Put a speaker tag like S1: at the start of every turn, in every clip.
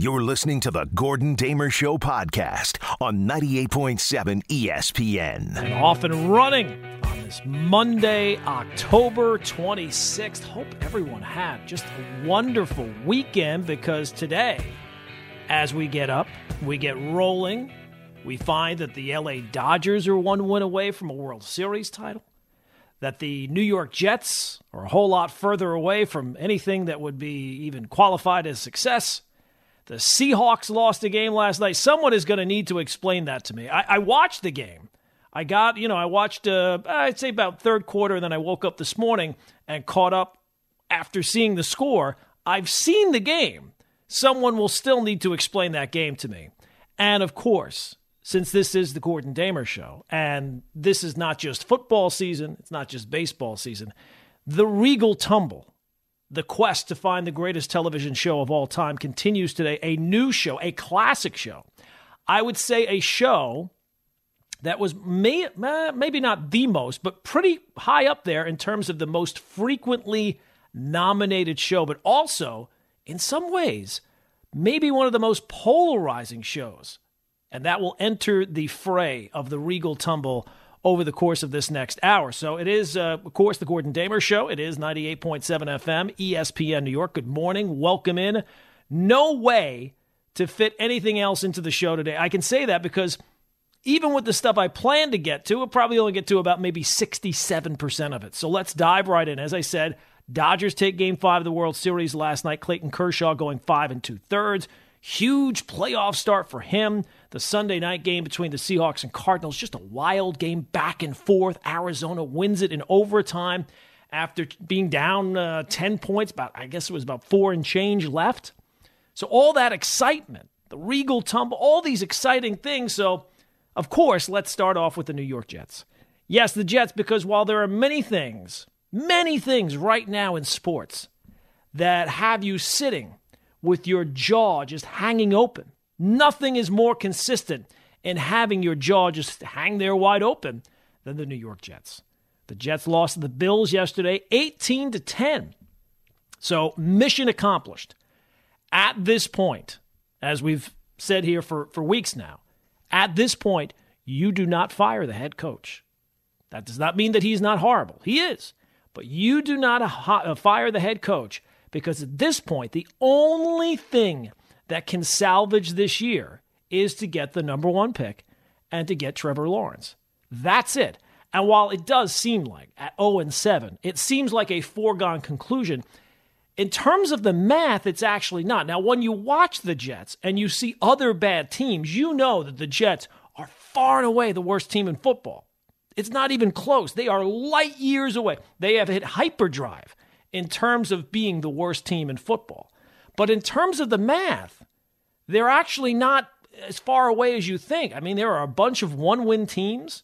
S1: You're listening to the Gordon Damer Show podcast on 98.7 ESPN.
S2: And off and running on this Monday, October 26th. Hope everyone had just a wonderful weekend because today, as we get up, we get rolling, we find that the LA Dodgers are one win away from a World Series title, that the New York Jets are a whole lot further away from anything that would be even qualified as success the Seahawks lost a game last night. Someone is going to need to explain that to me. I, I watched the game. I got, you know, I watched, uh, I'd say about third quarter, and then I woke up this morning and caught up after seeing the score. I've seen the game. Someone will still need to explain that game to me. And of course, since this is the Gordon Damer show, and this is not just football season, it's not just baseball season, the Regal Tumble the quest to find the greatest television show of all time continues today. A new show, a classic show. I would say a show that was may, maybe not the most, but pretty high up there in terms of the most frequently nominated show, but also, in some ways, maybe one of the most polarizing shows. And that will enter the fray of the Regal Tumble over the course of this next hour. So it is, uh, of course, the Gordon Damer Show. It is 98.7 FM, ESPN New York. Good morning. Welcome in. No way to fit anything else into the show today. I can say that because even with the stuff I plan to get to, we'll probably only get to about maybe 67% of it. So let's dive right in. As I said, Dodgers take game five of the World Series last night. Clayton Kershaw going five and two thirds. Huge playoff start for him. The Sunday night game between the Seahawks and Cardinals, just a wild game back and forth. Arizona wins it in overtime after being down uh, 10 points, about I guess it was about four and change left. So all that excitement, the Regal tumble, all these exciting things. So, of course, let's start off with the New York Jets. Yes, the Jets, because while there are many things, many things right now in sports that have you sitting with your jaw just hanging open. Nothing is more consistent in having your jaw just hang there wide open than the New York Jets. The Jets lost to the Bills yesterday 18 to 10. So, mission accomplished. At this point, as we've said here for, for weeks now, at this point, you do not fire the head coach. That does not mean that he's not horrible. He is. But you do not fire the head coach because at this point, the only thing that can salvage this year is to get the number one pick and to get Trevor Lawrence. That's it. And while it does seem like at 0 and 7, it seems like a foregone conclusion. In terms of the math, it's actually not. Now, when you watch the Jets and you see other bad teams, you know that the Jets are far and away the worst team in football. It's not even close. They are light years away. They have hit hyperdrive in terms of being the worst team in football. But in terms of the math, they're actually not as far away as you think. I mean, there are a bunch of one win teams.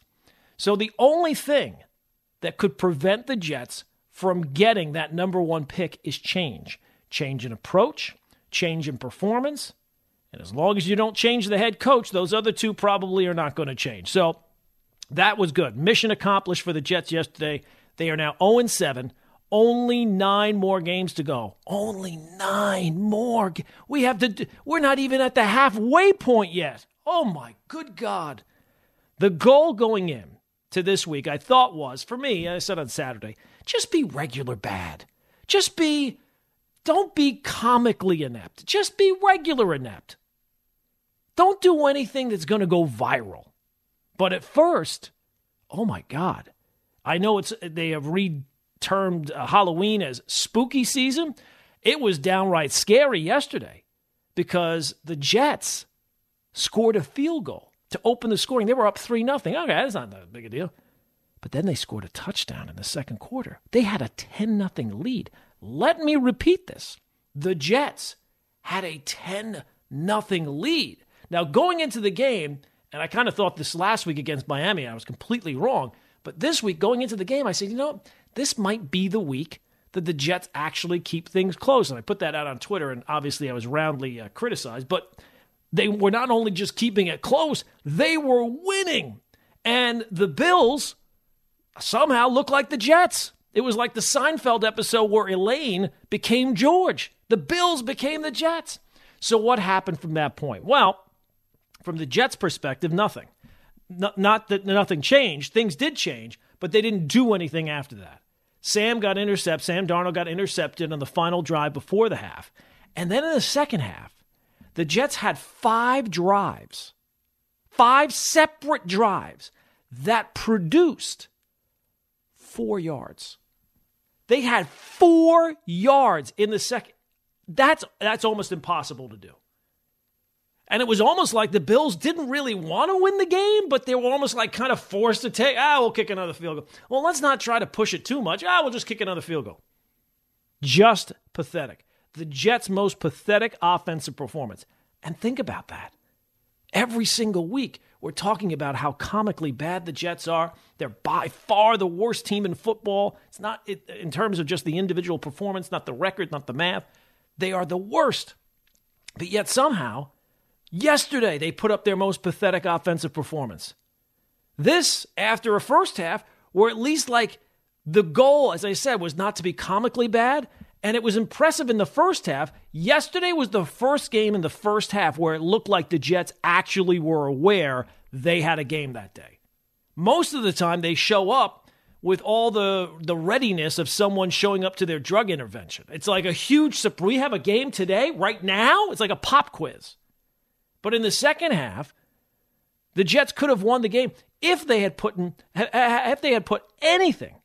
S2: So the only thing that could prevent the Jets from getting that number one pick is change change in approach, change in performance. And as long as you don't change the head coach, those other two probably are not going to change. So that was good. Mission accomplished for the Jets yesterday. They are now 0 7 only nine more games to go. Only nine more. We have to. We're not even at the halfway point yet. Oh my good God! The goal going in to this week, I thought was for me. I said on Saturday, just be regular bad. Just be. Don't be comically inept. Just be regular inept. Don't do anything that's going to go viral. But at first, oh my God, I know it's they have read termed uh, Halloween as spooky season, it was downright scary yesterday because the Jets scored a field goal to open the scoring. They were up 3 nothing. Okay, that's not that big a deal. But then they scored a touchdown in the second quarter. They had a 10 nothing lead. Let me repeat this. The Jets had a 10 nothing lead. Now, going into the game, and I kind of thought this last week against Miami, I was completely wrong. But this week, going into the game, I said, you know, this might be the week that the Jets actually keep things close. And I put that out on Twitter, and obviously I was roundly uh, criticized, but they were not only just keeping it close, they were winning. And the Bills somehow look like the Jets. It was like the Seinfeld episode where Elaine became George. The Bills became the Jets. So what happened from that point? Well, from the Jets' perspective, nothing. Not, not that nothing changed. Things did change, but they didn't do anything after that. Sam got intercepted. Sam Darnold got intercepted on the final drive before the half. And then in the second half, the Jets had five drives, five separate drives that produced four yards. They had four yards in the second. That's that's almost impossible to do. And it was almost like the Bills didn't really want to win the game, but they were almost like kind of forced to take, ah, we'll kick another field goal. Well, let's not try to push it too much. Ah, we'll just kick another field goal. Just pathetic. The Jets' most pathetic offensive performance. And think about that. Every single week, we're talking about how comically bad the Jets are. They're by far the worst team in football. It's not in terms of just the individual performance, not the record, not the math. They are the worst. But yet somehow, yesterday they put up their most pathetic offensive performance. This after a first half where at least like the goal, as I said, was not to be comically bad. And it was impressive in the first half. Yesterday was the first game in the first half where it looked like the Jets actually were aware they had a game that day. Most of the time, they show up with all the the readiness of someone showing up to their drug intervention. It's like a huge we have a game today right now. It's like a pop quiz. But in the second half, the Jets could have won the game if they had put in, if they had put anything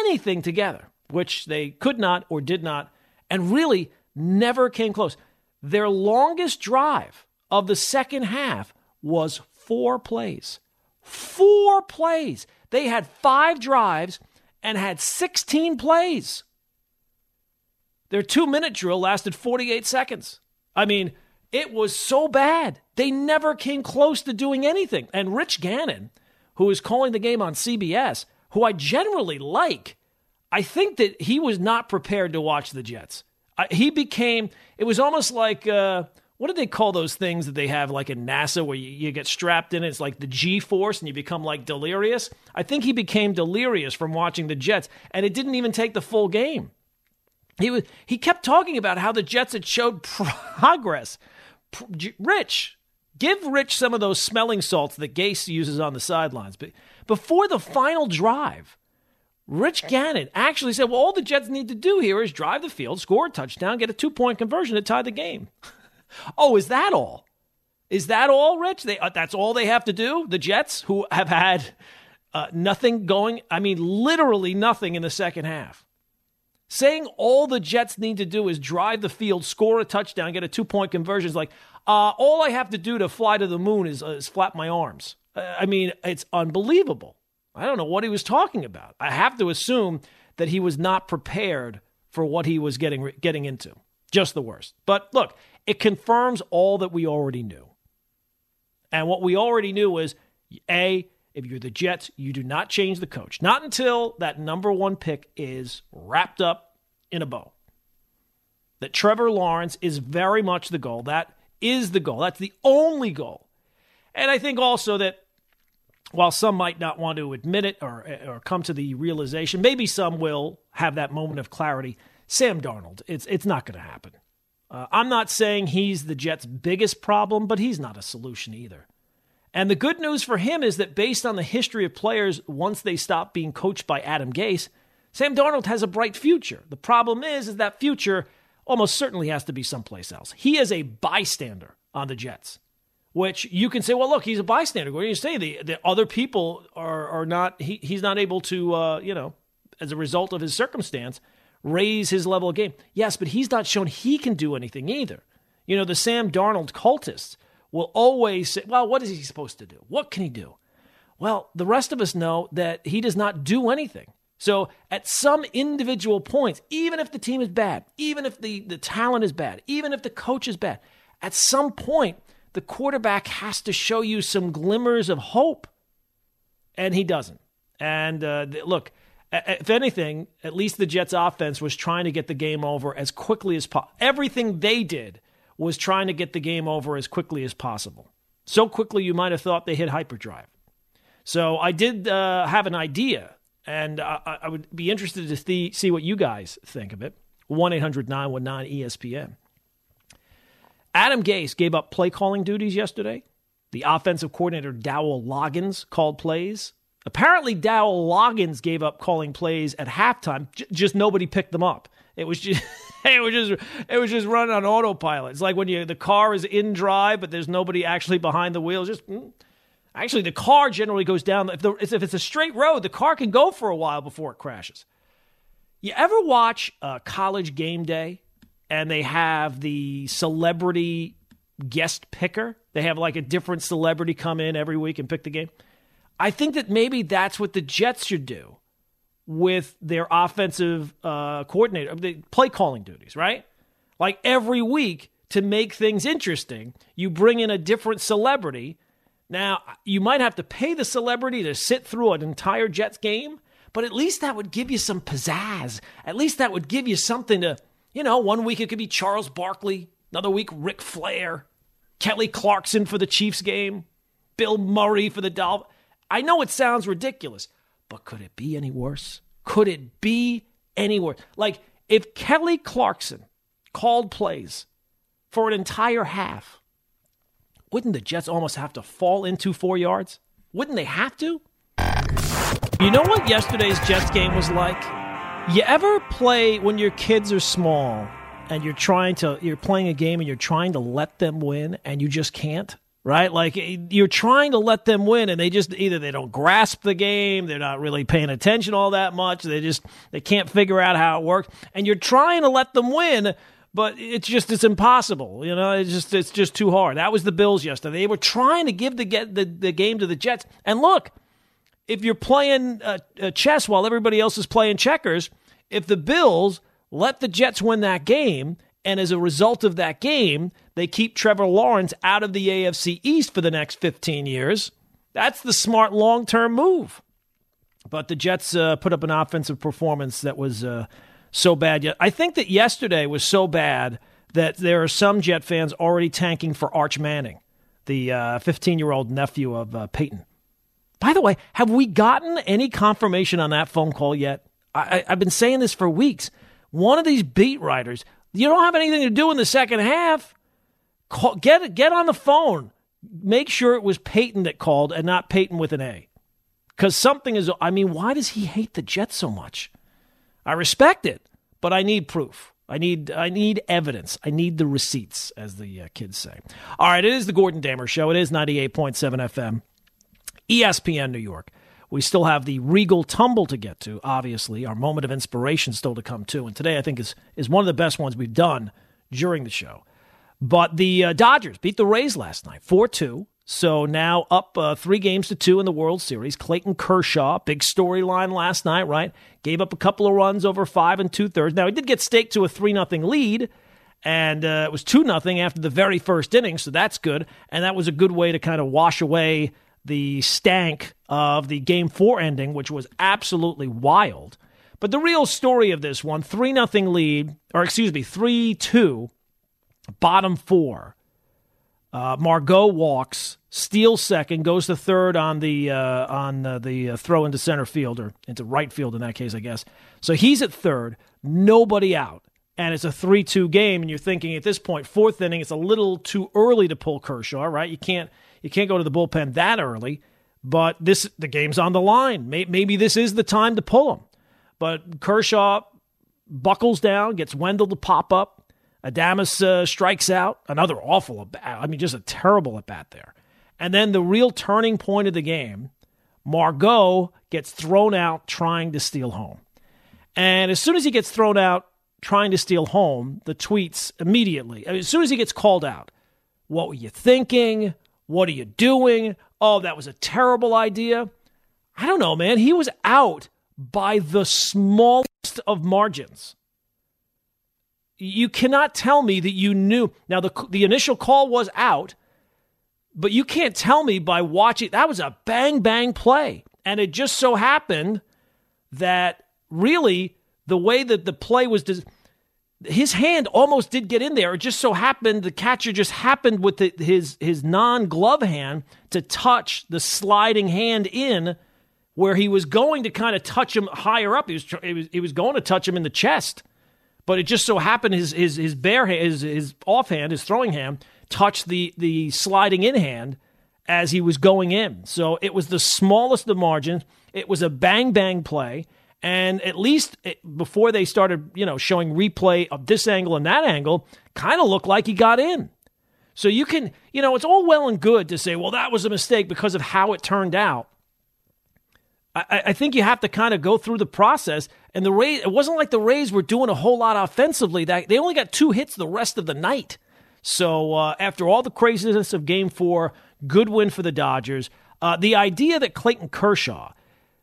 S2: anything together, which they could not or did not and really never came close. Their longest drive of the second half was 4 plays. 4 plays. They had five drives and had 16 plays. Their two minute drill lasted 48 seconds. I mean, it was so bad. They never came close to doing anything. And Rich Gannon, who is calling the game on CBS, who I generally like, I think that he was not prepared to watch the Jets. he became, it was almost like, uh, what do they call those things that they have like in NASA where you, you get strapped in? It's like the G force and you become like delirious. I think he became delirious from watching the Jets, and it didn't even take the full game. He was he kept talking about how the Jets had showed progress. Rich, give Rich some of those smelling salts that Gase uses on the sidelines. But before the final drive, Rich Gannon actually said, "Well, all the Jets need to do here is drive the field, score a touchdown, get a two-point conversion to tie the game." Oh, is that all? Is that all, Rich? They, uh, that's all they have to do? The Jets, who have had uh, nothing going, I mean, literally nothing in the second half. Saying all the Jets need to do is drive the field, score a touchdown, get a two point conversion is like, uh, all I have to do to fly to the moon is, uh, is flap my arms. I mean, it's unbelievable. I don't know what he was talking about. I have to assume that he was not prepared for what he was getting getting into. Just the worst. But look, it confirms all that we already knew. And what we already knew was A, if you're the Jets, you do not change the coach. Not until that number one pick is wrapped up in a bow. That Trevor Lawrence is very much the goal. That is the goal. That's the only goal. And I think also that while some might not want to admit it or, or come to the realization, maybe some will have that moment of clarity. Sam Darnold, it's, it's not going to happen. Uh, I'm not saying he's the Jets' biggest problem, but he's not a solution either. And the good news for him is that based on the history of players, once they stop being coached by Adam Gase, Sam Darnold has a bright future. The problem is, is that future almost certainly has to be someplace else. He is a bystander on the Jets, which you can say, well, look, he's a bystander. What do you say? The, the other people are, are not, he, he's not able to, uh, you know, as a result of his circumstance, raise his level of game. Yes, but he's not shown he can do anything either. You know, the Sam Darnold cultists will always say, well, what is he supposed to do? What can he do? Well, the rest of us know that he does not do anything. So at some individual points, even if the team is bad, even if the, the talent is bad, even if the coach is bad, at some point, the quarterback has to show you some glimmers of hope. And he doesn't. And uh, look, if anything, at least the Jets offense was trying to get the game over as quickly as possible. Everything they did was trying to get the game over as quickly as possible. So quickly you might have thought they hit hyperdrive. So I did uh, have an idea, and I, I would be interested to see, see what you guys think of it. 1 800 919 ESPN. Adam Gase gave up play calling duties yesterday. The offensive coordinator, Dowell Loggins, called plays. Apparently, Dowell Loggins gave up calling plays at halftime, j- just nobody picked them up. It was just. it was just it was just running on autopilot. It's like when you the car is in drive, but there's nobody actually behind the wheel. Just mm. actually, the car generally goes down. If, the, if it's a straight road, the car can go for a while before it crashes. You ever watch a college game day and they have the celebrity guest picker? They have like a different celebrity come in every week and pick the game. I think that maybe that's what the Jets should do with their offensive uh, coordinator, the play calling duties, right? Like every week to make things interesting, you bring in a different celebrity. Now, you might have to pay the celebrity to sit through an entire Jets game, but at least that would give you some pizzazz. At least that would give you something to, you know, one week it could be Charles Barkley, another week Ric Flair, Kelly Clarkson for the Chiefs game, Bill Murray for the Dolphins. I know it sounds ridiculous, but could it be any worse? Could it be any worse? Like, if Kelly Clarkson called plays for an entire half, wouldn't the Jets almost have to fall into four yards? Wouldn't they have to? You know what yesterday's Jets game was like? You ever play when your kids are small and you're trying to you're playing a game and you're trying to let them win and you just can't? Right? Like you're trying to let them win, and they just either they don't grasp the game, they're not really paying attention all that much, they just they can't figure out how it works, and you're trying to let them win. But it's just it's impossible, you know. It's just it's just too hard. That was the Bills yesterday. They were trying to give the get the, the game to the Jets, and look, if you're playing uh, uh, chess while everybody else is playing checkers, if the Bills let the Jets win that game, and as a result of that game, they keep Trevor Lawrence out of the AFC East for the next 15 years. That's the smart long term move. But the Jets uh, put up an offensive performance that was uh, so bad. I think that yesterday was so bad that there are some Jet fans already tanking for Arch Manning, the 15 uh, year old nephew of uh, Peyton. By the way, have we gotten any confirmation on that phone call yet? I, I've been saying this for weeks. One of these beat writers you don't have anything to do in the second half. Call, get get on the phone. Make sure it was Peyton that called and not Peyton with an A. Because something is. I mean, why does he hate the Jets so much? I respect it, but I need proof. I need I need evidence. I need the receipts, as the uh, kids say. All right, it is the Gordon Damer Show. It is ninety eight point seven FM, ESPN New York. We still have the Regal Tumble to get to, obviously. Our moment of inspiration still to come, too. And today, I think, is, is one of the best ones we've done during the show. But the uh, Dodgers beat the Rays last night, 4 2. So now up uh, three games to two in the World Series. Clayton Kershaw, big storyline last night, right? Gave up a couple of runs over five and two thirds. Now, he did get staked to a 3 0 lead, and uh, it was 2 0 after the very first inning, so that's good. And that was a good way to kind of wash away the stank of the game four ending, which was absolutely wild. But the real story of this one, 3 nothing lead, or excuse me, 3 2, bottom four. Uh, Margot walks, steals second, goes to third on the uh, on uh, the throw into center field or into right field in that case, I guess. So he's at third, nobody out, and it's a three-two game. And you're thinking at this point, fourth inning, it's a little too early to pull Kershaw, right? You can't you can't go to the bullpen that early, but this the game's on the line. Maybe this is the time to pull him. But Kershaw buckles down, gets Wendle to pop up. Adames uh, strikes out. Another awful, I mean, just a terrible at bat there. And then the real turning point of the game, Margot gets thrown out trying to steal home. And as soon as he gets thrown out trying to steal home, the tweets immediately, I mean, as soon as he gets called out, what were you thinking? What are you doing? Oh, that was a terrible idea. I don't know, man. He was out by the smallest of margins. You cannot tell me that you knew. Now, the, the initial call was out, but you can't tell me by watching. That was a bang, bang play. And it just so happened that really the way that the play was. His hand almost did get in there. It just so happened the catcher just happened with the, his his non glove hand to touch the sliding hand in where he was going to kind of touch him higher up. He was, he was he was going to touch him in the chest, but it just so happened his his his bare hand, his his offhand, his throwing hand touched the the sliding in hand as he was going in. So it was the smallest of margins. It was a bang bang play. And at least it, before they started, you know, showing replay of this angle and that angle, kind of looked like he got in. So you can, you know, it's all well and good to say, well, that was a mistake because of how it turned out. I, I think you have to kind of go through the process. And the Rays, it wasn't like the Rays were doing a whole lot offensively. That they only got two hits the rest of the night. So uh, after all the craziness of Game Four, good win for the Dodgers. Uh, the idea that Clayton Kershaw,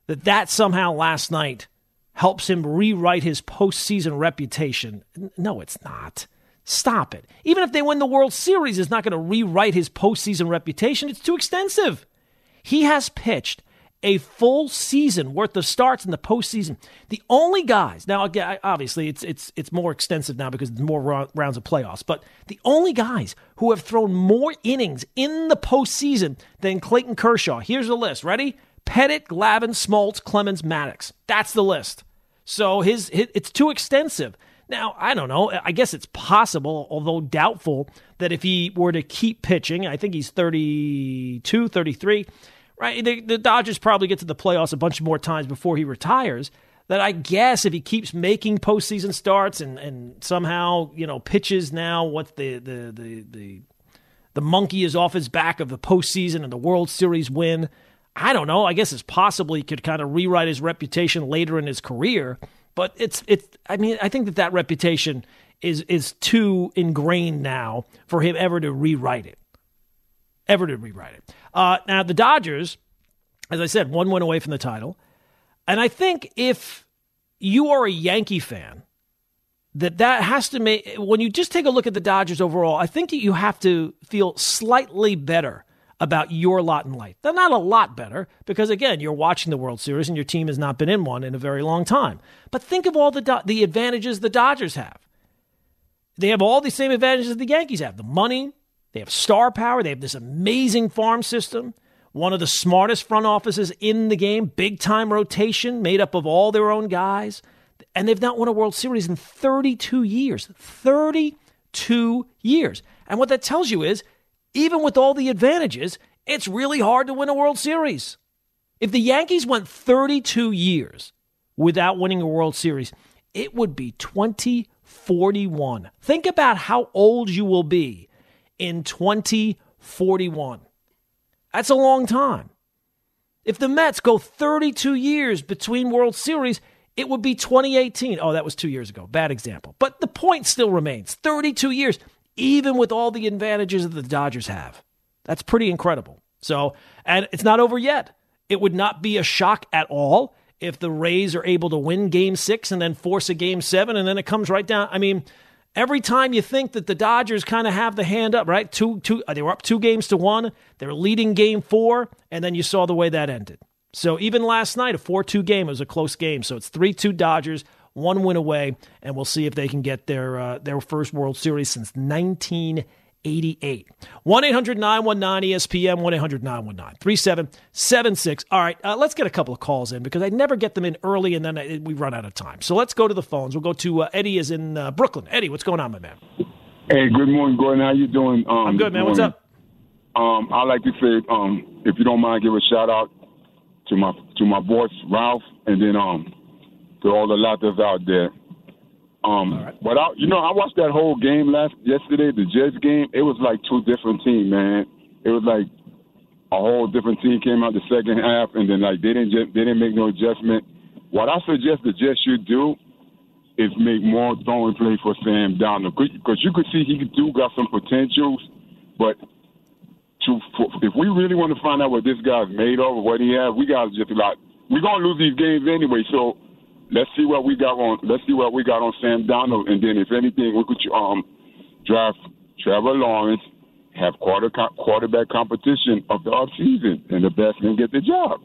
S2: that that somehow last night helps him rewrite his postseason reputation. No, it's not. Stop it. Even if they win the World Series, it's not going to rewrite his postseason reputation. It's too extensive. He has pitched a full season worth of starts in the postseason. The only guys now, again, obviously, it's it's it's more extensive now because there's more rounds of playoffs. But the only guys who have thrown more innings in the postseason than Clayton Kershaw. Here's the list. Ready? Pettitte, Glavine, Smoltz, Clemens, Maddux. That's the list. So his, his it's too extensive. Now, I don't know. I guess it's possible, although doubtful, that if he were to keep pitching, I think he's 32, 33, right? The, the Dodgers probably get to the playoffs a bunch more times before he retires. That I guess if he keeps making postseason starts and, and somehow, you know, pitches now, what the, the, the, the, the monkey is off his back of the postseason and the World Series win. I don't know. I guess it's possible he could kind of rewrite his reputation later in his career. But it's it's. I mean, I think that that reputation is is too ingrained now for him ever to rewrite it. Ever to rewrite it. Uh, now the Dodgers, as I said, one win away from the title, and I think if you are a Yankee fan, that that has to make when you just take a look at the Dodgers overall, I think that you have to feel slightly better about your lot in life. They're not a lot better because, again, you're watching the World Series and your team has not been in one in a very long time. But think of all the, the advantages the Dodgers have. They have all the same advantages the Yankees have the money, they have star power, they have this amazing farm system, one of the smartest front offices in the game, big time rotation made up of all their own guys. And they've not won a World Series in 32 years. 32 years. And what that tells you is even with all the advantages, it's really hard to win a World Series. If the Yankees went 32 years without winning a World Series, it would be 2041. Think about how old you will be in 2041. That's a long time. If the Mets go 32 years between World Series, it would be 2018. Oh, that was two years ago. Bad example. But the point still remains 32 years even with all the advantages that the Dodgers have. That's pretty incredible. So, and it's not over yet. It would not be a shock at all if the Rays are able to win game six and then force a game seven, and then it comes right down. I mean, every time you think that the Dodgers kind of have the hand up, right? Two, two, they were up two games to one. They're leading game four, and then you saw the way that ended. So even last night, a 4 2 game, it was a close game. So it's 3 2 Dodgers one win away, and we'll see if they can get their uh, their first World Series since 1988. 1 800 919 ESPN, 1 800 919 3776. All right, uh, let's get a couple of calls in because I never get them in early and then I, we run out of time. So let's go to the phones. We'll go to uh, Eddie, is in uh, Brooklyn. Eddie, what's going on, my man?
S3: Hey, good morning, Gordon. How you doing?
S2: Um, I'm good, man. What's up?
S3: Um, I like to say, um, if you don't mind, give a shout out to my to my boss Ralph, and then um, to all the lotters out there. Um, right. but I, you know, I watched that whole game last yesterday, the Jets game. It was like two different teams, man. It was like a whole different team came out the second half, and then like they didn't just, they didn't make no adjustment. What I suggest the Jets should do is make more throwing plays for Sam Darnold because you could see he do got some potentials, but to for, if we really want to find out what this guy's made of, or what he has, we got to just like we're gonna lose these games anyway. So let's see what we got on. Let's see what we got on Sam Darnold, and then if anything, we could um draft Trevor Lawrence, have quarter quarterback competition of the offseason, and the best can get the job.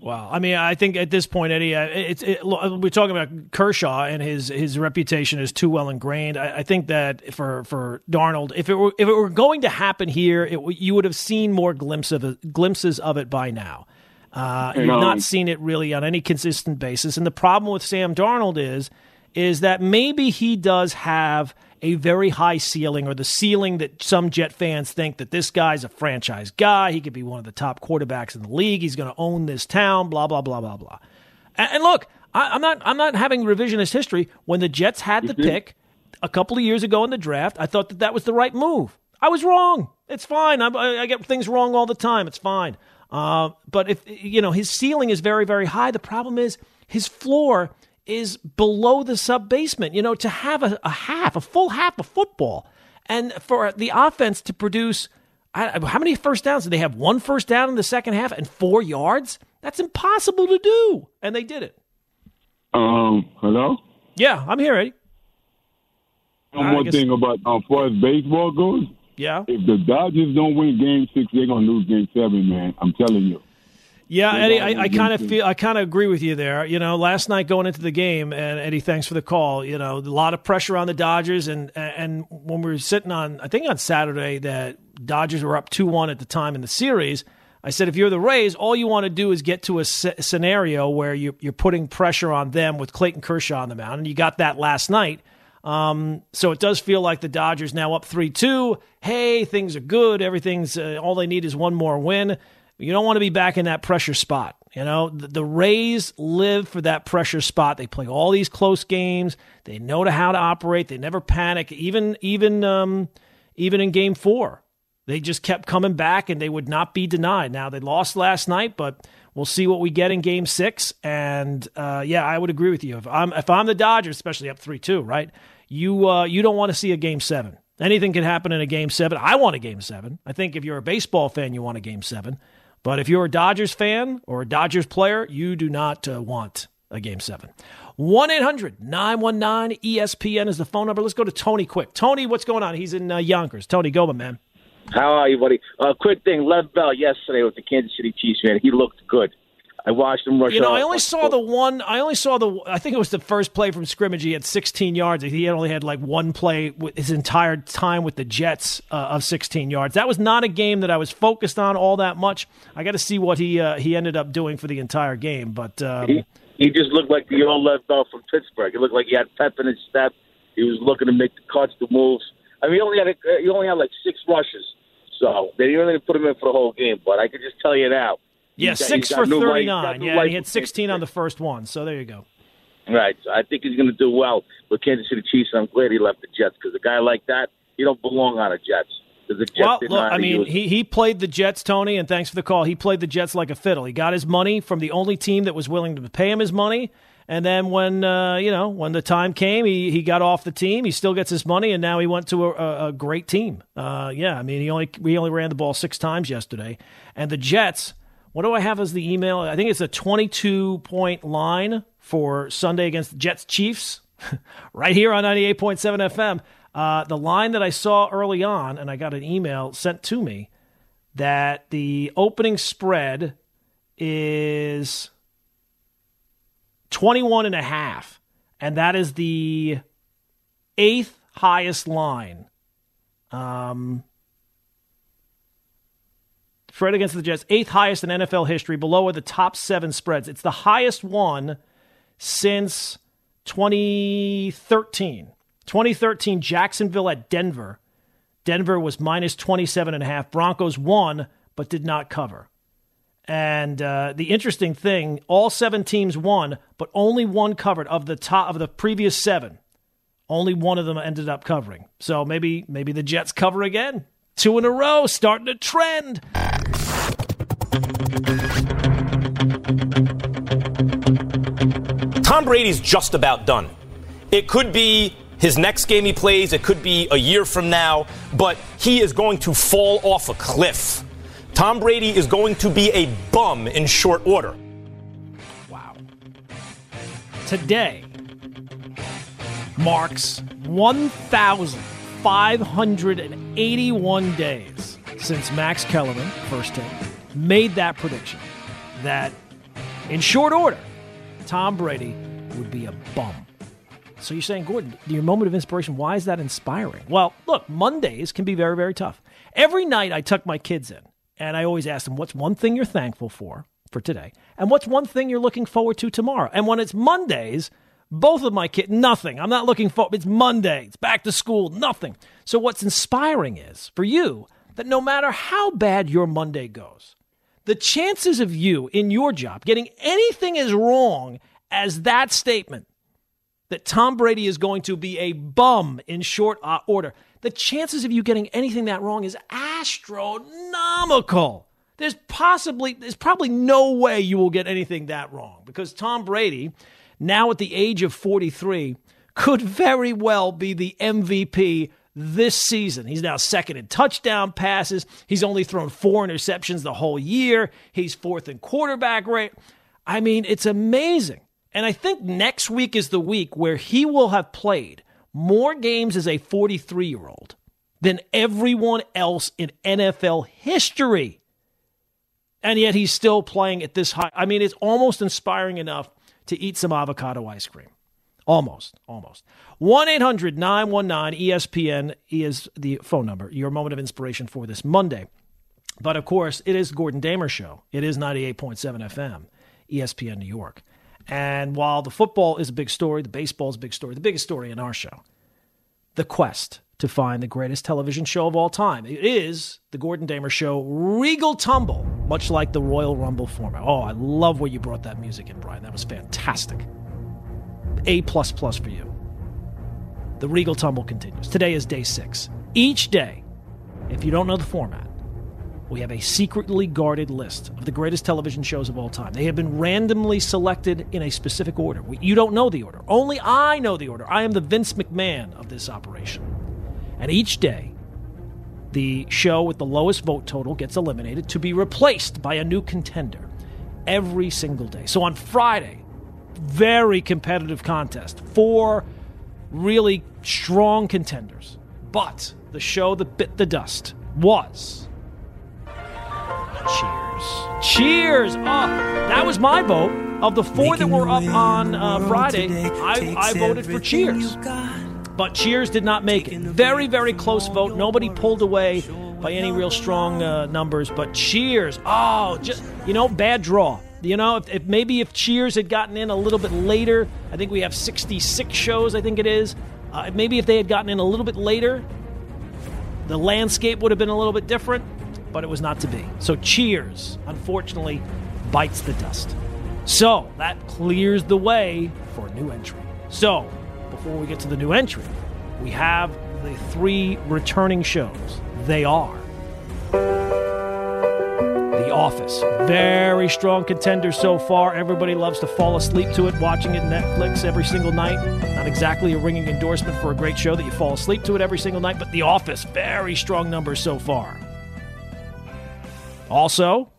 S2: Wow, I mean, I think at this point, Eddie, uh, it's it, we're talking about Kershaw and his his reputation is too well ingrained. I, I, think that for for Darnold, if it were if it were going to happen here, it, you would have seen more glimpses of glimpses of it by now. Uh, you've not seen it really on any consistent basis. And the problem with Sam Darnold is is that maybe he does have a very high ceiling or the ceiling that some Jet fans think that this guy's a franchise guy. He could be one of the top quarterbacks in the league. He's going to own this town, blah, blah, blah, blah, blah. And, and look, I, am not I'm not having revisionist history. When the Jets had the pick a couple of years ago in the draft, I thought that that was the right move. I was wrong. It's fine. I, I get things wrong all the time. It's fine. Uh, but if you know his ceiling is very very high, the problem is his floor is below the sub basement. You know, to have a, a half, a full half of football, and for the offense to produce. how many first downs did they have? One first down in the second half and four yards? That's impossible to do, and they did it.
S3: Um, hello.
S2: Yeah, I'm here, Eddie.
S3: One more guess... thing about um, as far as baseball goes.
S2: Yeah.
S3: If the Dodgers don't win Game Six, they're gonna lose Game Seven, man. I'm telling you.
S2: Yeah, Eddie, I, I kind of feel I kind of agree with you there. You know, last night going into the game, and Eddie, thanks for the call. You know, a lot of pressure on the Dodgers, and and when we were sitting on, I think on Saturday that Dodgers were up two one at the time in the series. I said, if you're the Rays, all you want to do is get to a scenario where you're, you're putting pressure on them with Clayton Kershaw on the mound, and you got that last night. Um, so it does feel like the Dodgers now up 3 2. Hey, things are good. Everything's uh, all they need is one more win. You don't want to be back in that pressure spot. You know, the, the, Rays live for that pressure spot. They play all these close games. They know how to operate. They never panic. Even even um, even in Game Four, they just kept coming back, and they would not be denied. Now they lost last night, but we'll see what we get in Game Six. And uh, yeah, I would agree with you. If I'm if I'm the Dodgers, especially up three two, right? you uh, you don't want to see a game seven. Anything can happen in a game seven. I want a game seven. I think if you're a baseball fan, you want a game seven. But if you're a Dodgers fan or a Dodgers player, you do not uh, want a game seven. 1 800 919 ESPN is the phone number. Let's go to Tony quick. Tony, what's going on? He's in uh, Yonkers. Tony, go, man.
S4: How are you, buddy? Uh, quick thing. Le'Veon Bell yesterday with the Kansas City Chiefs, man. He looked good. I watched him rush.
S2: You know, I only saw the one. I only saw the. I think it was the first play from scrimmage. He had 16 yards. He had only had like one play with his entire time with the Jets uh, of 16 yards. That was not a game that I was focused on all that much. I got to see what he uh, he ended up doing for the entire game. But um,
S4: he, he just looked like the old left off from Pittsburgh. He looked like he had pep in his step. He was looking to make the cuts, the moves. I mean, he only had a, he only had like six rushes, so they didn't really put him in for the whole game. But I could just tell you now
S2: yeah, six for 39. Yeah, he had 16 on the first one. So there you go.
S4: Right. So I think he's going to do well with Kansas City Chiefs. I'm glad he left the Jets because a guy like that, he don't belong on a Jets. Jets
S2: well, look, I mean, he, he played the Jets, Tony, and thanks for the call. He played the Jets like a fiddle. He got his money from the only team that was willing to pay him his money. And then when uh, you know when the time came, he, he got off the team. He still gets his money, and now he went to a, a great team. Uh, yeah, I mean he only we only ran the ball six times yesterday, and the Jets what do I have as the email? I think it's a 22 point line for Sunday against the Jets Chiefs, right here on 98.7 FM. Uh, the line that I saw early on, and I got an email sent to me that the opening spread is 21 and a half, and that is the eighth highest line. Um, Spread against the Jets, eighth highest in NFL history. Below are the top seven spreads. It's the highest one since 2013. 2013, Jacksonville at Denver. Denver was minus 27 and a half. Broncos won, but did not cover. And uh, the interesting thing, all seven teams won, but only one covered of the top of the previous seven. Only one of them ended up covering. So maybe maybe the Jets cover again. Two in a row, starting a trend.
S5: Tom Brady's just about done. It could be his next game he plays, it could be a year from now, but he is going to fall off a cliff. Tom Brady is going to be a bum in short order.
S2: Wow. Today marks 1,581 days since Max Kellerman, first take, made that prediction that in short order, Tom Brady would be a bum. So you're saying, Gordon, your moment of inspiration, why is that inspiring? Well, look, Mondays can be very, very tough. Every night I tuck my kids in and I always ask them, what's one thing you're thankful for for today? And what's one thing you're looking forward to tomorrow? And when it's Mondays, Both of my kids, nothing. I'm not looking for it's Monday, it's back to school, nothing. So what's inspiring is for you that no matter how bad your Monday goes, the chances of you in your job getting anything as wrong as that statement that Tom Brady is going to be a bum in short uh, order, the chances of you getting anything that wrong is astronomical. There's possibly, there's probably no way you will get anything that wrong because Tom Brady, now at the age of 43, could very well be the MVP this season. He's now second in touchdown passes. He's only thrown four interceptions the whole year. He's fourth in quarterback rate. I mean, it's amazing. And I think next week is the week where he will have played more games as a 43 year old than everyone else in NFL history. And yet he's still playing at this high. I mean, it's almost inspiring enough to eat some avocado ice cream. Almost, almost. 1 800 919 ESPN is the phone number, your moment of inspiration for this Monday. But of course, it is Gordon Damer Show. It is 98.7 FM, ESPN New York. And while the football is a big story, the baseball is a big story, the biggest story in our show, the quest to find the greatest television show of all time. It is the Gordon Damer Show Regal Tumble, much like the Royal Rumble format. Oh, I love where you brought that music in, Brian. That was fantastic. A plus plus for you. The Regal Tumble continues. Today is day six. Each day, if you don't know the format, we have a secretly guarded list of the greatest television shows of all time. They have been randomly selected in a specific order. You don't know the order. Only I know the order. I am the Vince McMahon of this operation. And each day, the show with the lowest vote total gets eliminated to be replaced by a new contender every single day. So on Friday, very competitive contest. Four really strong contenders. But the show that bit the dust was Cheers. Cheers! Oh, that was my vote. Of the four that were up on uh, Friday, I, I voted for Cheers. But Cheers did not make it. Very, very close vote. Nobody pulled away by any real strong uh, numbers. But Cheers, oh, just you know, bad draw. You know, if, if, maybe if Cheers had gotten in a little bit later, I think we have 66 shows. I think it is. Uh, maybe if they had gotten in a little bit later, the landscape would have been a little bit different but it was not to be. So Cheers, unfortunately, bites the dust. So that clears the way for a new entry. So before we get to the new entry, we have the three returning shows. They are The Office, very strong contender so far. Everybody loves to fall asleep to it, watching it Netflix every single night. Not exactly a ringing endorsement for a great show that you fall asleep to it every single night, but The Office, very strong numbers so far. Also,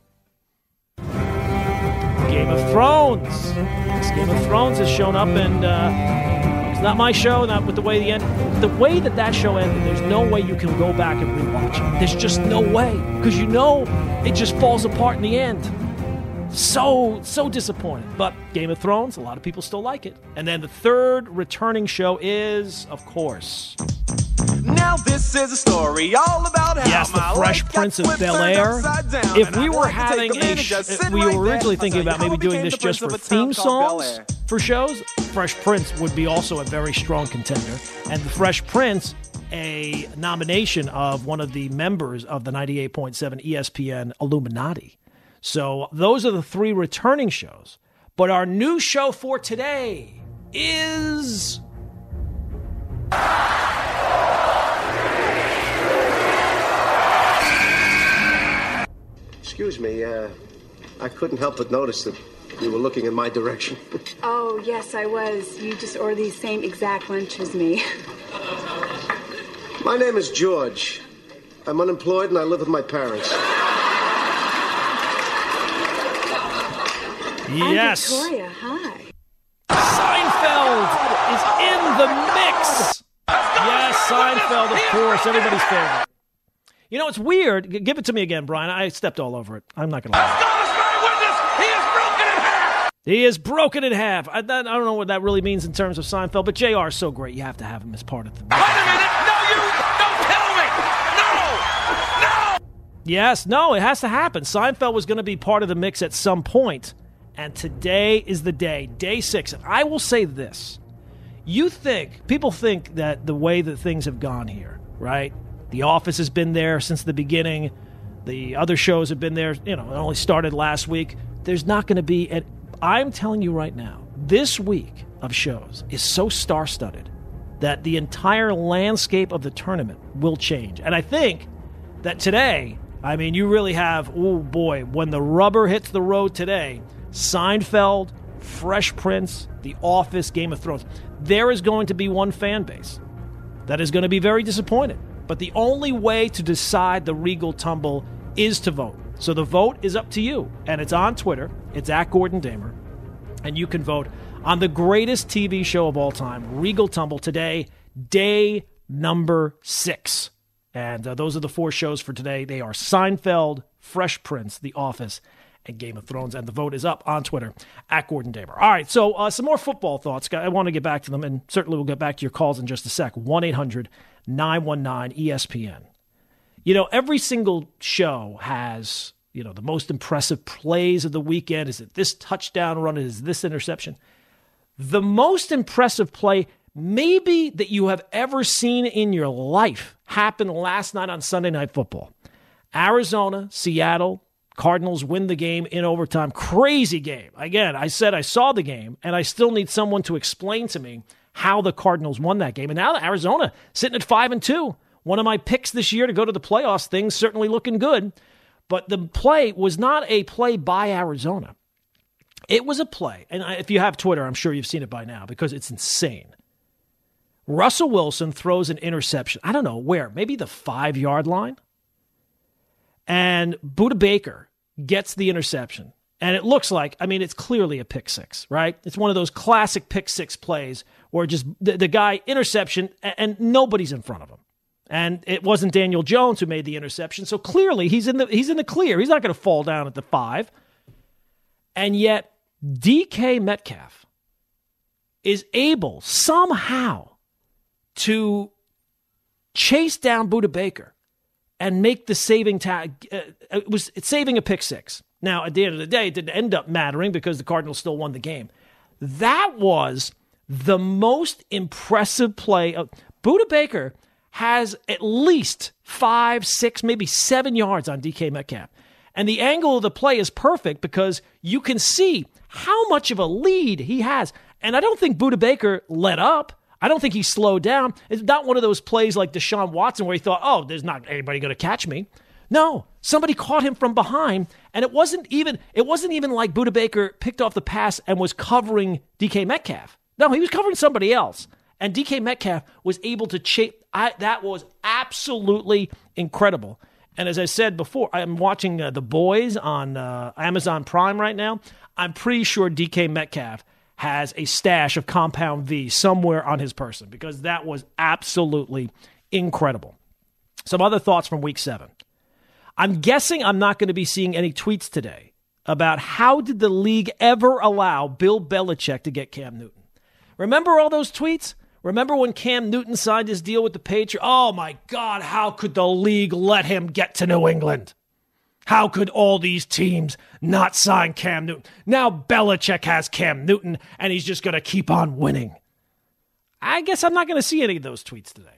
S2: Game of Thrones. This Game of Thrones has shown up, and uh, it's not my show. Not with the way the end, the way that that show ended. There's no way you can go back and rewatch it. There's just no way because you know it just falls apart in the end. So so disappointed. But Game of Thrones, a lot of people still like it. And then the third returning show is, of course.
S6: Now this is a story all about how
S2: yes, the Fresh Prince of Bel Air. If we were having a, sh- we were originally thinking about maybe doing this just for theme songs for shows, Fresh Prince would be also a very strong contender, and the Fresh Prince a nomination of one of the members of the 98.7 ESPN Illuminati. So those are the three returning shows. But our new show for today is
S7: Excuse me, uh, I couldn't help but notice that you were looking in my direction.
S8: oh, yes, I was. You just ordered the same exact lunch as me.
S7: my name is George. I'm unemployed and I live with my parents.
S2: Yes.
S8: I'm Victoria, hi.
S2: Seinfeld is in the mix. Yes, Seinfeld, of course, everybody's favorite. You know, it's weird. Give it to me again, Brian. I stepped all over it. I'm not going to lie.
S6: He is broken in half.
S2: He is broken in half. I, I, don't know what that really means in terms of Seinfeld, but JR is so great. You have to have him as part of the.
S6: Wait a minute. No, you don't tell me. No. No.
S2: Yes, no, it has to happen. Seinfeld was going to be part of the mix at some point, and today is the day, day six. And I will say this You think, people think that the way that things have gone here, right? The Office has been there since the beginning. The other shows have been there, you know, it only started last week. There's not going to be, and I'm telling you right now, this week of shows is so star studded that the entire landscape of the tournament will change. And I think that today, I mean, you really have, oh boy, when the rubber hits the road today, Seinfeld, Fresh Prince, The Office, Game of Thrones, there is going to be one fan base that is going to be very disappointed. But the only way to decide the Regal Tumble is to vote. So the vote is up to you, and it's on Twitter. It's at Gordon Damer, and you can vote on the greatest TV show of all time, Regal Tumble, today, day number six. And uh, those are the four shows for today. They are Seinfeld, Fresh Prince, The Office, and Game of Thrones. And the vote is up on Twitter at Gordon Damer. All right, so uh, some more football thoughts. I want to get back to them, and certainly we'll get back to your calls in just a sec. 1 800 919 ESPN. You know, every single show has, you know, the most impressive plays of the weekend. Is it this touchdown run? Is this interception? The most impressive play, maybe that you have ever seen in your life, happened last night on Sunday Night Football. Arizona, Seattle, Cardinals win the game in overtime. Crazy game. Again, I said I saw the game, and I still need someone to explain to me how the Cardinals won that game. And now Arizona sitting at five and two. One of my picks this year to go to the playoffs. Things certainly looking good. But the play was not a play by Arizona. It was a play. And if you have Twitter, I'm sure you've seen it by now because it's insane. Russell Wilson throws an interception. I don't know where, maybe the five yard line. And Budda Baker gets the interception. And it looks like, I mean, it's clearly a pick six, right? It's one of those classic pick six plays where just the, the guy interception and, and nobody's in front of him. And it wasn't Daniel Jones who made the interception. So clearly he's in the he's in the clear. He's not going to fall down at the five. And yet DK Metcalf is able somehow to chase down Budda Baker and make the saving tag. Uh, it was it's saving a pick six. Now, at the end of the day, it didn't end up mattering because the Cardinals still won the game. That was the most impressive play. Of, Budda Baker has at least five, six, maybe seven yards on DK Metcalf. And the angle of the play is perfect because you can see how much of a lead he has. And I don't think Budda Baker let up. I don't think he slowed down. It's not one of those plays like Deshaun Watson where he thought, oh, there's not anybody going to catch me. No, somebody caught him from behind, and it wasn't even it wasn't even like Budda Baker picked off the pass and was covering DK Metcalf. No, he was covering somebody else, and DK Metcalf was able to chase. that was absolutely incredible. And as I said before, I'm watching uh, The Boys on uh, Amazon Prime right now. I'm pretty sure DK Metcalf has a stash of Compound V somewhere on his person because that was absolutely incredible. Some other thoughts from week seven. I'm guessing I'm not going to be seeing any tweets today about how did the league ever allow Bill Belichick to get Cam Newton? Remember all those tweets? Remember when Cam Newton signed his deal with the Patriots? Oh my God, how could the league let him get to New England? How could all these teams not sign Cam Newton? Now Belichick has Cam Newton and he's just going to keep on winning. I guess I'm not going to see any of those tweets today.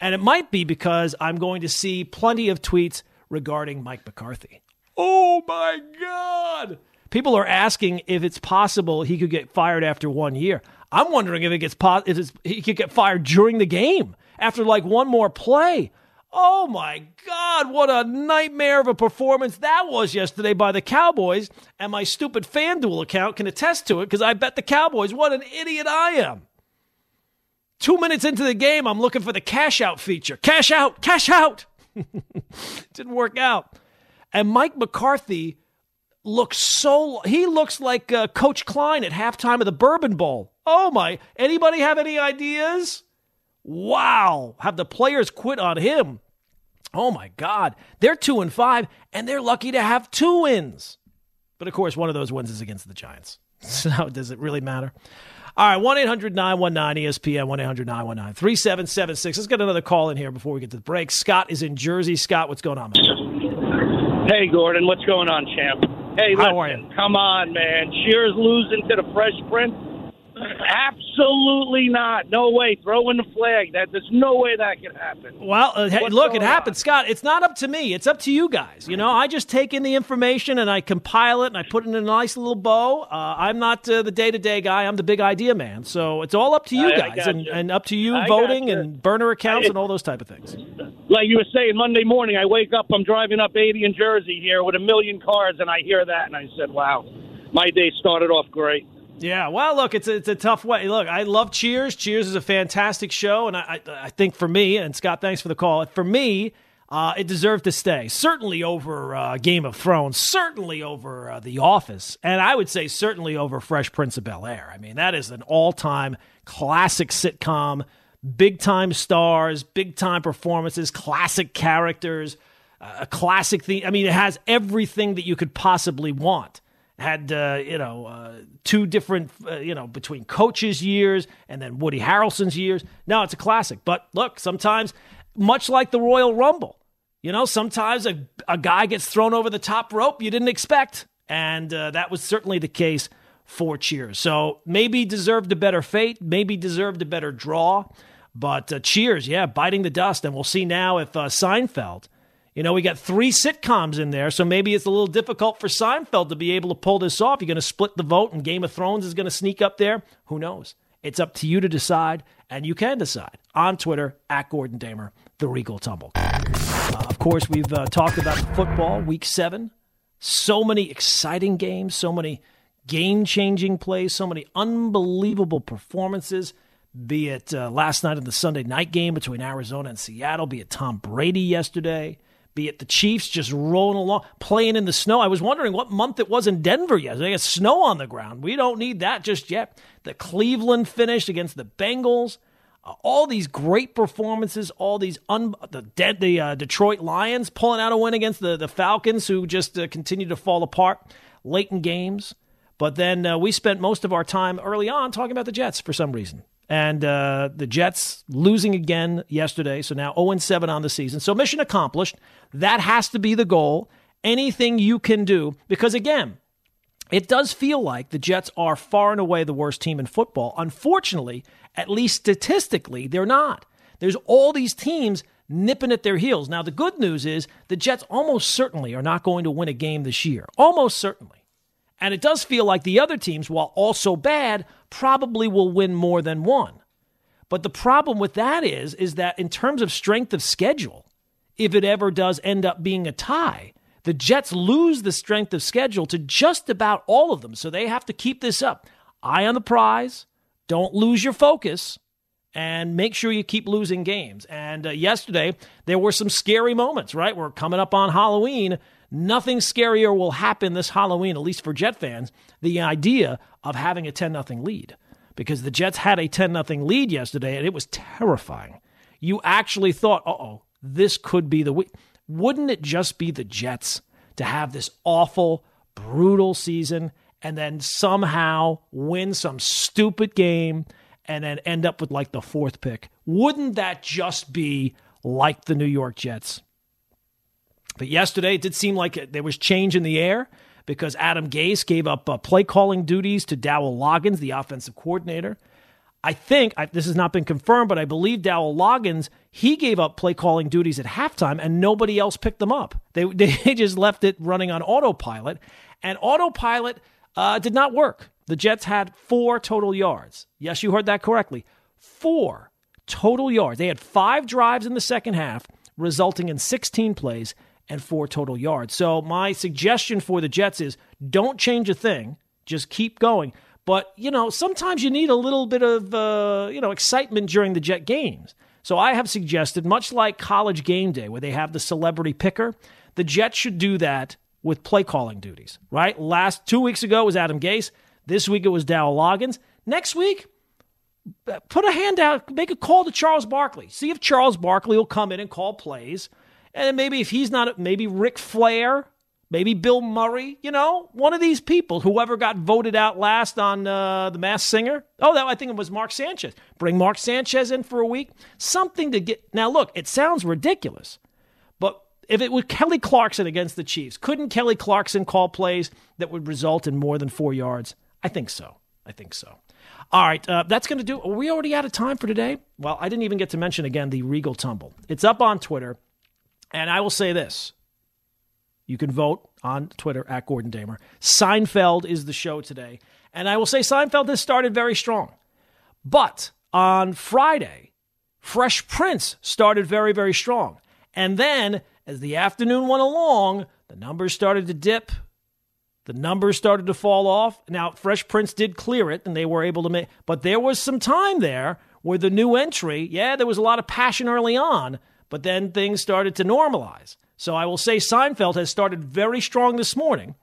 S2: And it might be because I'm going to see plenty of tweets regarding Mike McCarthy. Oh my God. People are asking if it's possible he could get fired after one year. I'm wondering if it gets po- if he could get fired during the game after like one more play. Oh my God, what a nightmare of a performance that was yesterday by the Cowboys. And my stupid FanDuel account can attest to it because I bet the Cowboys. What an idiot I am. Two minutes into the game, I'm looking for the cash out feature. Cash out, cash out. Didn't work out. And Mike McCarthy looks so, he looks like uh, Coach Klein at halftime of the Bourbon Bowl. Oh my, anybody have any ideas? Wow, have the players quit on him? Oh my God, they're two and five, and they're lucky to have two wins. But of course, one of those wins is against the Giants. So does it really matter? All right, 1 800 919 ESPN, 1 800 919 3776. Let's get another call in here before we get to the break. Scott is in Jersey. Scott, what's going on, man?
S9: Hey, Gordon, what's going on, champ? Hey,
S2: How are you?
S9: Come on, man. Cheers losing to the Fresh Prince Absolutely not. No way. Throw in the flag. That there's no way that could happen.
S2: Well, uh, hey, look, it happened,
S9: on?
S2: Scott. It's not up to me. It's up to you guys. You know, I just take in the information and I compile it and I put it in a nice little bow. Uh, I'm not uh, the day to day guy. I'm the big idea man. So it's all up to you
S9: I- I
S2: guys
S9: got
S2: and,
S9: you.
S2: and up to you
S9: I
S2: voting
S9: you.
S2: and burner accounts
S9: I-
S2: and all those type of things.
S9: Like you were saying, Monday morning, I wake up, I'm driving up 80 in Jersey here with a million cars, and I hear that, and I said, wow, my day started off great.
S2: Yeah, well, look, it's a, it's a tough way. Look, I love Cheers. Cheers is a fantastic show, and I, I, think for me, and Scott, thanks for the call. For me, uh, it deserved to stay. Certainly over uh, Game of Thrones. Certainly over uh, The Office, and I would say certainly over Fresh Prince of Bel Air. I mean, that is an all-time classic sitcom. Big time stars, big time performances, classic characters, uh, a classic theme. I mean, it has everything that you could possibly want had uh, you know uh, two different uh, you know between coaches years and then Woody Harrelson's years. Now it's a classic. But look, sometimes much like the Royal Rumble, you know, sometimes a, a guy gets thrown over the top rope you didn't expect, and uh, that was certainly the case for Cheers. So maybe deserved a better fate, maybe deserved a better draw, but uh, Cheers, yeah, biting the dust, and we'll see now if uh, Seinfeld. You know, we got three sitcoms in there, so maybe it's a little difficult for Seinfeld to be able to pull this off. You're going to split the vote, and Game of Thrones is going to sneak up there. Who knows? It's up to you to decide, and you can decide on Twitter at Gordon Damer, the Regal Tumble. Uh, of course, we've uh, talked about football, week seven. So many exciting games, so many game changing plays, so many unbelievable performances. Be it uh, last night in the Sunday night game between Arizona and Seattle, be it Tom Brady yesterday, be it the Chiefs just rolling along, playing in the snow. I was wondering what month it was in Denver yesterday. It's snow on the ground. We don't need that just yet. The Cleveland finish against the Bengals. Uh, all these great performances, all these un- the De- the uh, Detroit Lions pulling out a win against the the Falcons, who just uh, continue to fall apart late in games. But then uh, we spent most of our time early on talking about the Jets for some reason. And uh, the Jets losing again yesterday, so now 0 7 on the season. So mission accomplished. That has to be the goal. Anything you can do, because again, it does feel like the Jets are far and away the worst team in football. Unfortunately, at least statistically, they're not. There's all these teams nipping at their heels. Now, the good news is the Jets almost certainly are not going to win a game this year. Almost certainly. And it does feel like the other teams, while also bad, probably will win more than one. But the problem with that is, is that in terms of strength of schedule, if it ever does end up being a tie, the Jets lose the strength of schedule to just about all of them. So they have to keep this up. Eye on the prize. Don't lose your focus and make sure you keep losing games. And uh, yesterday, there were some scary moments, right? We're coming up on Halloween. Nothing scarier will happen this Halloween, at least for Jet fans, the idea of having a 10 0 lead. Because the Jets had a 10 0 lead yesterday, and it was terrifying. You actually thought, uh oh, this could be the week. Wouldn't it just be the Jets to have this awful, brutal season and then somehow win some stupid game and then end up with like the fourth pick? Wouldn't that just be like the New York Jets? But yesterday, it did seem like there was change in the air because Adam Gase gave up uh, play calling duties to Dowell Loggins, the offensive coordinator. I think I, this has not been confirmed, but I believe Dowell Loggins he gave up play calling duties at halftime, and nobody else picked them up. They they just left it running on autopilot, and autopilot uh, did not work. The Jets had four total yards. Yes, you heard that correctly. Four total yards. They had five drives in the second half, resulting in 16 plays and four total yards. So my suggestion for the Jets is don't change a thing. Just keep going. But, you know, sometimes you need a little bit of, uh, you know, excitement during the Jet games. So I have suggested, much like college game day, where they have the celebrity picker, the Jets should do that with play calling duties, right? Last two weeks ago was Adam Gase. This week it was Dowell Loggins. Next week, put a hand out, make a call to Charles Barkley. See if Charles Barkley will come in and call plays. And maybe if he's not, maybe Ric Flair, maybe Bill Murray, you know, one of these people, whoever got voted out last on uh, The Masked Singer. Oh, that I think it was Mark Sanchez. Bring Mark Sanchez in for a week. Something to get. Now, look, it sounds ridiculous, but if it was Kelly Clarkson against the Chiefs, couldn't Kelly Clarkson call plays that would result in more than four yards? I think so. I think so. All right, uh, that's going to do. Are we already out of time for today? Well, I didn't even get to mention again the Regal Tumble. It's up on Twitter, and I will say this: you can vote on Twitter at Gordon Damer. Seinfeld is the show today, and I will say Seinfeld has started very strong, but on Friday, Fresh Prince started very very strong, and then as the afternoon went along, the numbers started to dip. The numbers started to fall off. Now, Fresh Prince did clear it and they were able to make, but there was some time there where the new entry, yeah, there was a lot of passion early on, but then things started to normalize. So I will say Seinfeld has started very strong this morning,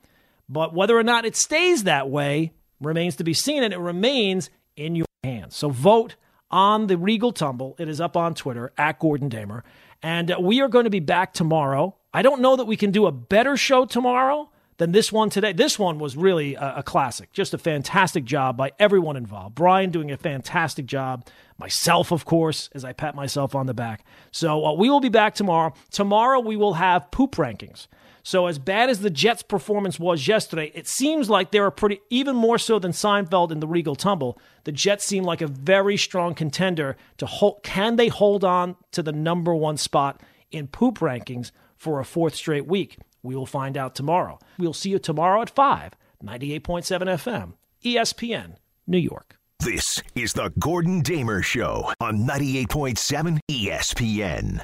S2: but whether or not it stays that way remains to be seen and it remains in your hands. So vote on the Regal Tumble. It is up on Twitter at Gordon Damer. And we are going to be back tomorrow. I don't know that we can do a better show tomorrow than this one today. This one was really a, a, classic, just a fantastic job by everyone involved. Brian doing a fantastic job, myself, of course, as I pat myself on the back. So uh, we will be back tomorrow. Tomorrow we will have poop rankings. So as bad as the Jets' performance was yesterday, it seems like they're pretty, even more so than Seinfeld in the Regal Tumble. The Jets seem like a very strong contender to hold. Can they hold on to the number one spot in poop rankings for a fourth straight week? We will find out tomorrow. We'll see you tomorrow at 5, 98.7 FM, ESPN, New York.
S1: This is the Gordon Damer Show on 98.7 ESPN.